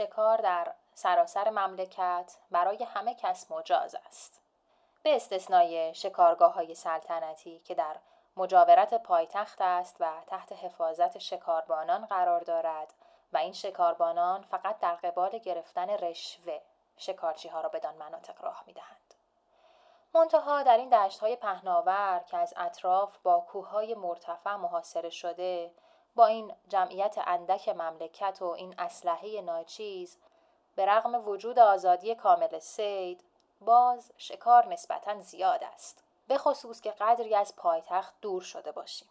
شکار در سراسر مملکت برای همه کس مجاز است. به استثنای شکارگاه های سلطنتی که در مجاورت پایتخت است و تحت حفاظت شکاربانان قرار دارد و این شکاربانان فقط در قبال گرفتن رشوه شکارچی ها را بدان مناطق راه می دهند. منتها در این دشت های پهناور که از اطراف با کوههای مرتفع محاصره شده با این جمعیت اندک مملکت و این اسلحه ناچیز به رغم وجود آزادی کامل سید باز شکار نسبتا زیاد است. به خصوص که قدری از پایتخت دور شده باشیم.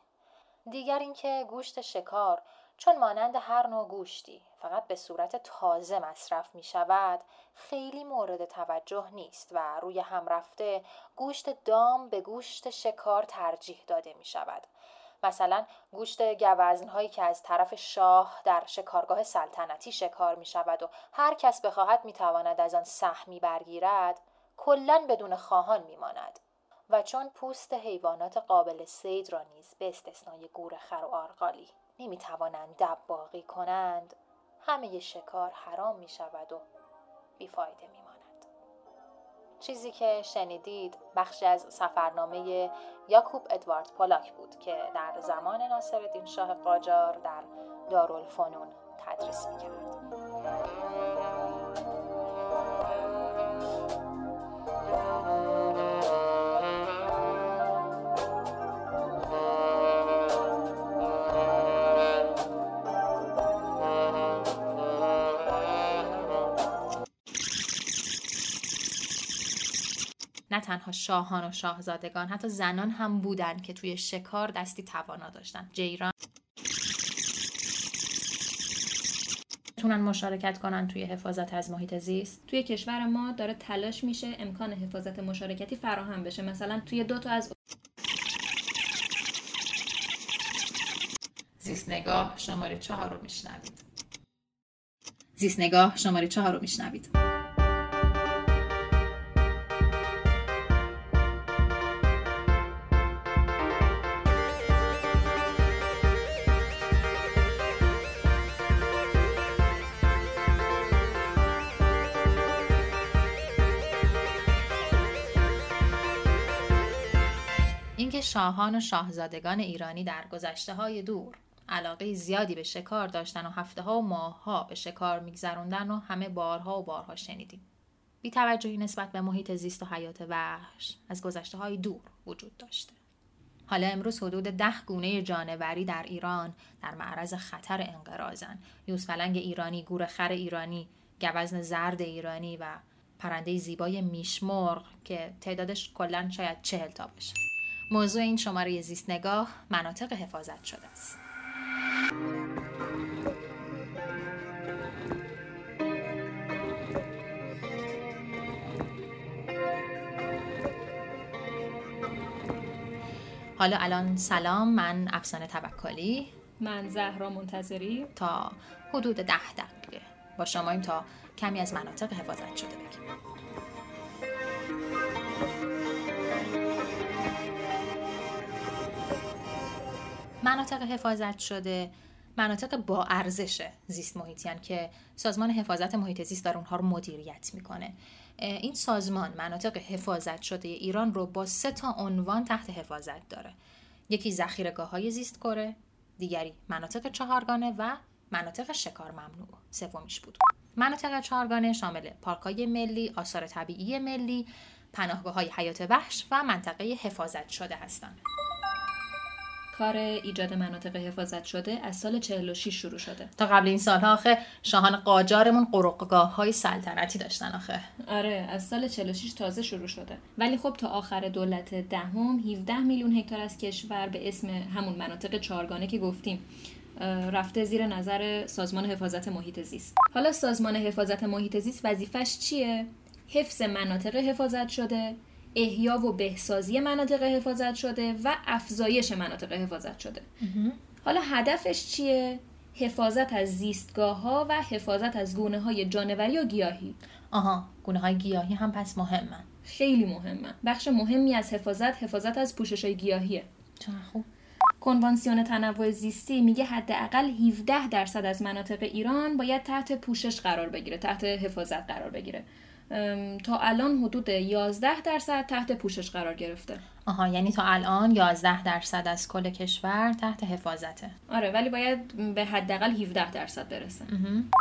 دیگر اینکه گوشت شکار چون مانند هر نوع گوشتی فقط به صورت تازه مصرف می شود خیلی مورد توجه نیست و روی هم رفته گوشت دام به گوشت شکار ترجیح داده می شود. مثلا گوشت گوزن هایی که از طرف شاه در شکارگاه سلطنتی شکار می شود و هر کس بخواهد می تواند از آن سهمی برگیرد کلا بدون خواهان می ماند. و چون پوست حیوانات قابل سید را نیز به استثنای گور خر و آرقالی نمی توانند دب باقی کنند همه شکار حرام می شود و بیفایده می. چیزی که شنیدید بخشی از سفرنامه یاکوب ادوارد پولاک بود که در زمان ناصرالدین شاه قاجار در دارالفنون تدریس می نه تنها شاهان و شاهزادگان حتی زنان هم بودن که توی شکار دستی توانا داشتن جیران می‌تونن مشارکت کنن توی حفاظت از محیط زیست. توی کشور ما داره تلاش میشه امکان حفاظت مشارکتی فراهم بشه. مثلا توی دو تا از زیست نگاه شماره چهار رو میشنوید. زیست نگاه شماره چهار رو میشنوید. شاهان و شاهزادگان ایرانی در گذشته های دور علاقه زیادی به شکار داشتن و هفته ها و ماه ها به شکار میگذروندن و همه بارها و بارها شنیدیم. بی توجهی نسبت به محیط زیست و حیات وحش از گذشته های دور وجود داشته. حالا امروز حدود ده گونه جانوری در ایران در معرض خطر انقراضن. یوزفلنگ ایرانی، گور خر ایرانی، گوزن زرد ایرانی و پرنده زیبای میشمرغ که تعدادش کلا شاید چهل تا باشه. موضوع این شماره زیست نگاه مناطق حفاظت شده است. حالا الان سلام من افسانه توکلی. من زهرا منتظری. تا حدود ده دقیقه. با شماییم تا کمی از مناطق حفاظت شده بگیم. مناطق حفاظت شده مناطق با ارزش زیست محیطیان که سازمان حفاظت محیط زیست داره اونها رو مدیریت می‌کنه. این سازمان مناطق حفاظت شده ایران رو با سه تا عنوان تحت حفاظت داره. یکی ذخیرگاه زیست کره دیگری مناطق چهارگانه و مناطق شکار ممنوع. سومیش بود. مناطق چهارگانه شامل پارکای ملی آثار طبیعی ملی پناهگاه های حیات وحش و منطقه حفاظت شده هستند. کار ایجاد مناطق حفاظت شده از سال 46 شروع شده. تا قبل این سالها آخه شاهان قاجارمون قرقگاه های سلطنتی داشتن آخه. آره از سال 46 تازه شروع شده. ولی خب تا آخر دولت دهم ده 17 میلیون هکتار از کشور به اسم همون مناطق چارگانه که گفتیم رفته زیر نظر سازمان حفاظت محیط زیست. حالا سازمان حفاظت محیط زیست وظیفش چیه؟ حفظ مناطق حفاظت شده احیا و بهسازی مناطق حفاظت شده و افزایش مناطق حفاظت شده. حالا هدفش چیه؟ حفاظت از زیستگاه ها و حفاظت از گونه های جانوری و گیاهی. آها گونه های گیاهی هم پس مهمه خیلی مهمه بخش مهمی از حفاظت حفاظت از پوشش های گیاهیه خوب. کنوانسیون تنوع زیستی میگه حداقل 17 درصد از مناطق ایران باید تحت پوشش قرار بگیره تحت حفاظت قرار بگیره. تا الان حدود 11 درصد تحت پوشش قرار گرفته. آها یعنی تا الان 11 درصد از کل کشور تحت حفاظته. آره ولی باید به حداقل 17 درصد برسه.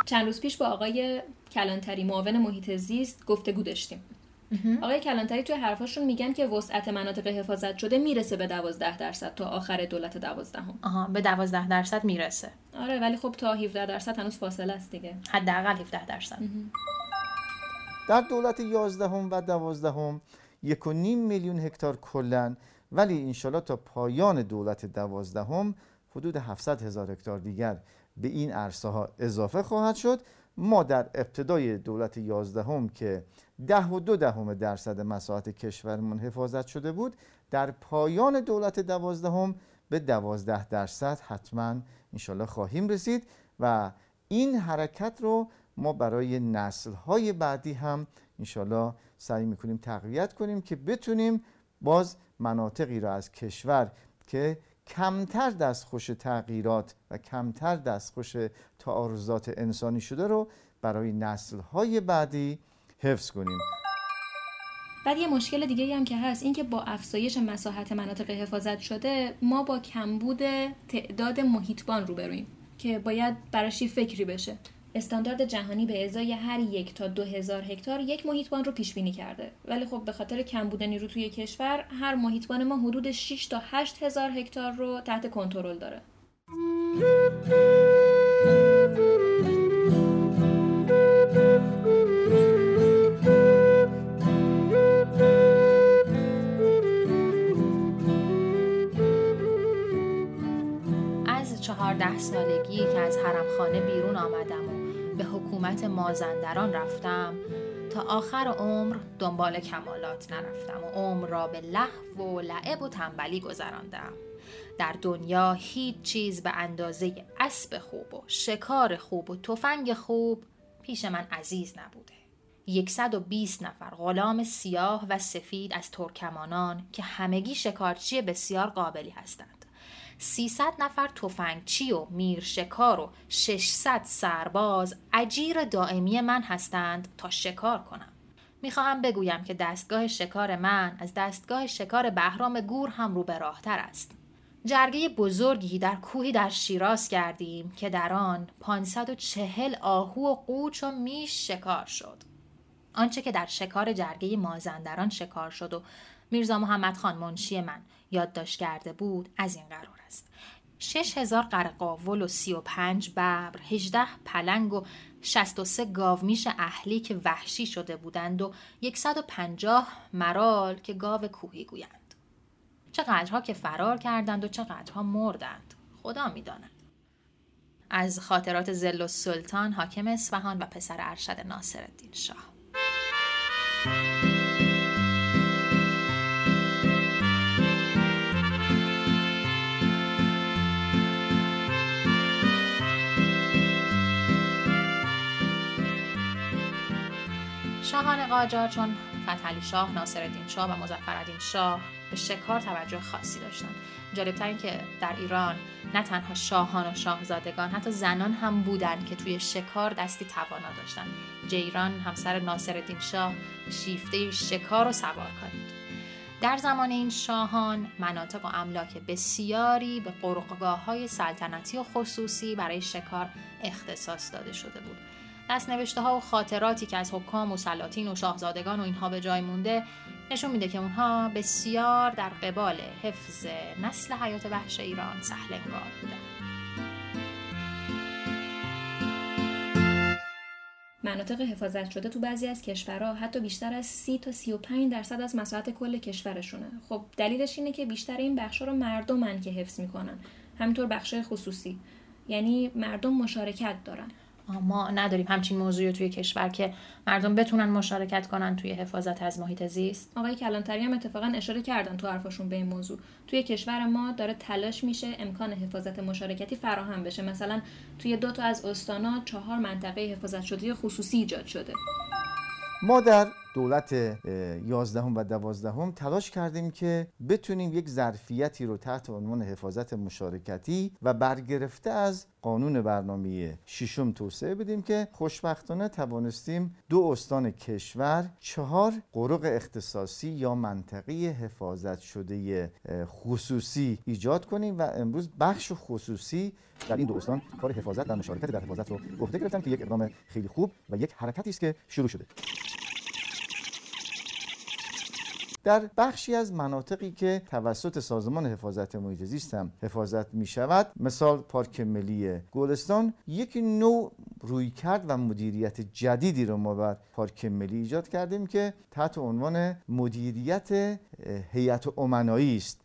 چند روز پیش با آقای کلانتری معاون محیط زیست گفتگو داشتیم. آقای کلانتری توی حرفاشون میگن که وسعت مناطق حفاظت شده می‌رسه به 12 درصد تا آخر دولت دوازدهم. آها به 12 درصد می‌رسه. آره ولی خب تا 17 درصد هنوز فاصله است دیگه. حداقل 17 درصد. در دولت 11 و 12 یک و نیم میلیون هکتار کلن ولی انشالله تا پایان دولت دوازدهم حدود 700 هزار هکتار دیگر به این عرصه ها اضافه خواهد شد. ما در ابتدای دولت یازدهم که ده و دو دهم درصد مساحت کشورمون حفاظت شده بود در پایان دولت دوازدهم به دوازده درصد حتما انشالله خواهیم رسید و این حرکت رو ما برای نسل های بعدی هم انشالله سعی می‌کنیم تقویت کنیم که بتونیم باز مناطقی را از کشور که کمتر دستخوش تغییرات و کمتر دستخوش تعارضات انسانی شده رو برای نسل های بعدی حفظ کنیم. بعد یه مشکل دیگه هم که هست این که با افزایش مساحت مناطق حفاظت شده ما با کمبود تعداد محیطبان روبرویم که باید براشی فکری بشه. استاندارد جهانی به ازای هر یک تا دو هزار هکتار یک محیطبان رو پیش بینی کرده. ولی خب به خاطر کمبود نیرو توی کشور هر محیطبان ما حدود 6 تا 8 هزار هکتار رو تحت کنترل داره. چهارده سالگی که از حرمخانه بیرون آمدم و به حکومت مازندران رفتم تا آخر عمر دنبال کمالات نرفتم و عمر را به لحو و لعب و تنبلی گذراندم. در دنیا هیچ چیز به اندازه اسب خوب و شکار خوب و تفنگ خوب پیش من عزیز نبوده. یکصد و بیست نفر غلام سیاه و سفید از ترکمانان که همگی شکارچی بسیار قابلی هستند. 300 نفر تفنگچی و میر شکار و 600 سرباز اجیر دائمی من هستند تا شکار کنم. می‌خواهم بگویم که دستگاه شکار من از دستگاه شکار بهرام گور هم رو به راهتر است. جرگه بزرگی در کوهی در شیراز کردیم که در آن 540 آهو و قوچ و میش شکار شد. آنچه که در شکار جرگه مازندران شکار شد و میرزا محمد خان منشی من یادداشت کرده بود از این قرار است. شش هزار قرقاول و سی و پنج ببر، هجده پلنگ و شست و سه گاومیش اهلی که وحشی شده بودند و یکصد و پنجاه مرال که گاو کوهی گویند. چقدرها که فرار کردند و چقدرها مردند. خدا می‌داند. از خاطرات زل و سلطان حاکم اصفهان و پسر ارشد ناصر الدین شاه قاجار چون فتحعلی شاه، ناصرالدین شاه و مظفرالدین شاه به شکار توجه خاصی داشتند. جالبتر این که در ایران نه تنها شاهان و شاهزادگان حتی زنان هم بودند که توی شکار دستی توانا داشتند. جیران همسر ناصرالدین شاه شیفته شکار و سوارکاری در زمان این شاهان مناطق و املاک بسیاری به قرقگاه های سلطنتی و خصوصی برای شکار اختصاص داده شده بود نوشته ها و خاطراتی که از حکام و سلاطین و شاهزادگان و اینها به جای مونده نشون میده که اونها بسیار در قبال حفظ نسل حیات وحش ایران سهلنگار بودن. مناطق حفاظت شده تو بعضی از کشورها حتی بیشتر از 30 تا 35 درصد از مساحت کل کشورشونه. خب دلیلش اینه که بیشتر این بخشا رو مردمن که حفظ می‌کنن. همینطور بخش خصوصی. یعنی مردم مشارکت دارن. ما نداریم همچین موضوعی توی کشور که مردم بتونن مشارکت کنن توی حفاظت از محیط زیست. آقای کلانتری هم اتفاقا اشاره کردن تو حرفاشون به این موضوع. توی کشور ما داره تلاش میشه امکان حفاظت مشارکتی فراهم بشه. مثلا توی دو تا از استانا چهار منطقه حفاظت شده خصوصی ایجاد شده. ما در دولت 11 و 12 تلاش کردیم که بتونیم یک ظرفیتی رو تحت عنوان حفاظت مشارکتی و برگرفته از قانون برنامه ششم توسعه بدیم که خوشبختانه توانستیم دو استان کشور چهار قرق اختصاصی یا منطقی حفاظت شده خصوصی ایجاد کنیم و امروز بخش خصوصی در این دو استان کار حفاظت و مشارکت در حفاظت رو گفته گرفتن که یک اقدام خیلی خوب و یک حرکتی است که شروع شده. در بخشی از مناطقی که توسط سازمان حفاظت محیط زیست هم حفاظت می شود مثال پارک ملی گلستان یک نوع روی کرد و مدیریت جدیدی رو ما بر پارک ملی ایجاد کردیم که تحت عنوان مدیریت هیئت امنایی است.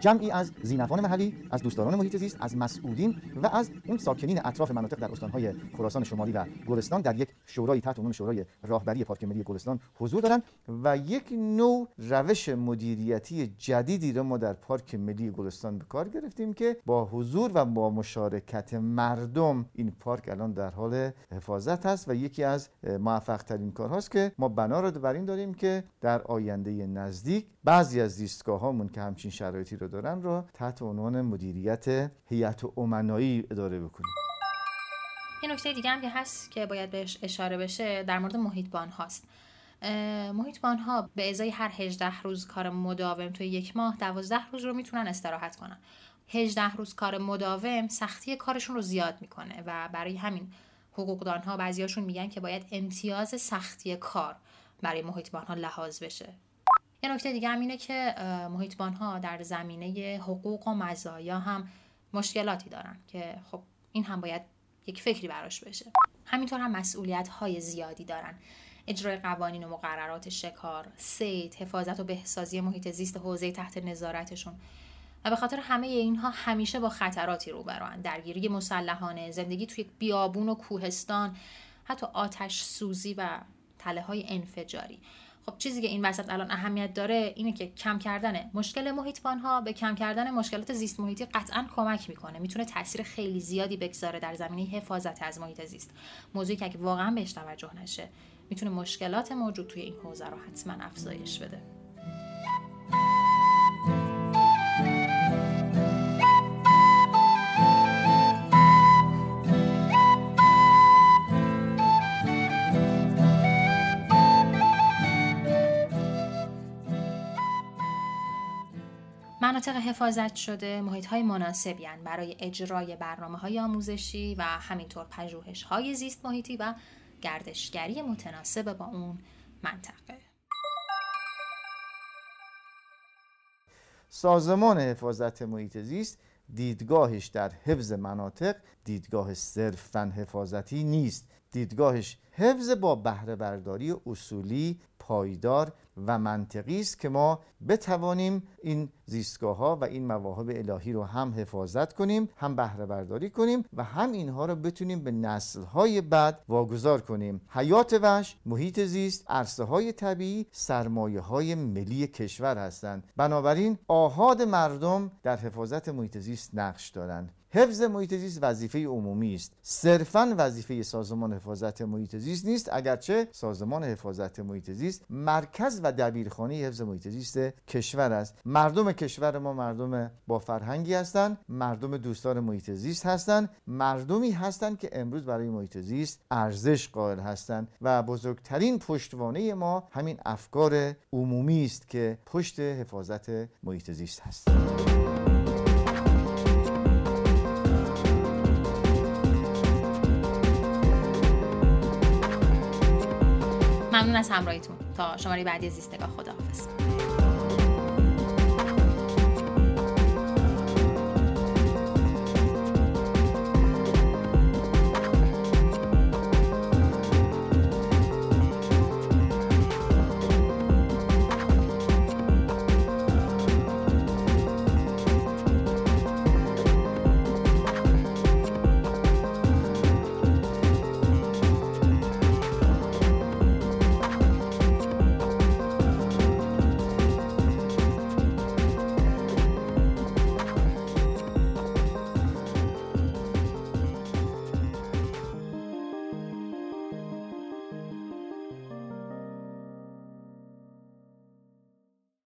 جمعی از زینفان محلی از دوستداران محیط زیست از مسئولین و از اون ساکنین اطراف مناطق در استانهای خراسان شمالی و گلستان در یک شورای تحت عنوان شورای راهبری پارک ملی گلستان حضور دارند و یک نوع روش مدیریتی جدیدی را ما در پارک ملی گلستان به کار گرفتیم که با حضور و با مشارکت مردم این پارک الان در حال حفاظت هست و یکی از موفق ترین کارهاست که ما بنا رو بر این داریم که در آینده نزدیک بعضی از زیستگاه هامون که همچین شرایطی رو دارن رو تحت عنوان مدیریت هیئت امنایی اداره بکنیم. یه نکته دیگه هم که هست که باید بهش اشاره بشه در مورد محیطبان هاست. محیطبان ها به ازای هر 18 روز کار مداوم توی یک ماه 12 روز رو می‌تونن استراحت کنن. 18 روز کار مداوم سختی کارشون رو زیاد می‌کنه و برای همین حقوقدان ها بعضیاشون میگن که باید امتیاز سختی کار برای محیطبان ها لحاظ بشه. یه نکته دیگه هم اینه که محیطبان ها در زمینه حقوق و مزایا هم مشکلاتی دارن که خب این هم باید یک فکری براش بشه. همینطور هم مسئولیت های زیادی دارن. اجرای قوانین و مقررات شکار، سید، حفاظت و بهسازی محیط زیست حوزه تحت نظارتشون. و به خاطر همه اینها همیشه با خطراتی روبروان درگیری مسلحانه زندگی توی بیابون و کوهستان حتی آتش سوزی و تله های انفجاری. خب چیزی که این وسط الان اهمیت داره اینه که کم کردن مشکل محیطبان ها به کم کردن مشکلات زیست محیطی قطعا کمک می‌کنه. می‌تونه تاثیر خیلی زیادی بگذاره در زمینه حفاظت از محیط زیست. موضوعی که واقعا بهش توجه نشه می‌تونه مشکلات موجود توی این حوزه رو حتما افزایش بده. مناطق حفاظت شده محیط های مناسبی برای اجرای برنامه های آموزشی و همینطور پژوهش های زیست محیطی و گردشگری متناسب با اون منطقه. سازمان حفاظت محیط زیست دیدگاهش در حفظ مناطق دیدگاه صرفا حفاظتی نیست. دیدگاهش حفظ با بهره برداری اصولی پایدار و منطقی است که ما بتوانیم این زیستگاه ها و این مواهب الهی رو هم حفاظت کنیم هم بهره برداری کنیم و هم اینها رو بتونیم به نسل های بعد واگذار کنیم. حیات وحش محیط زیست عرصه های طبیعی سرمایه های ملی کشور هستند. بنابراین آهاد مردم در حفاظت محیط زیست نقش دارند. حفظ محیط زیست وظیفه عمومی است. صرفا وظیفه سازمان حفاظت محیط زیست نیست اگرچه سازمان حفاظت محیط زیست مرکز و دبیرخانه حفظ محیط زیست کشور است. مردم کشور ما مردم با فرهنگی هستند مردم دوستدار محیط زیست هستند مردمی هستند که امروز برای محیط زیست ارزش قائل هستند و بزرگترین پشتوانه ما همین افکار عمومی است که پشت حفاظت محیط زیست هست. ممنون از همراهیتون. تا شماره بعدی خدا خداحافظ.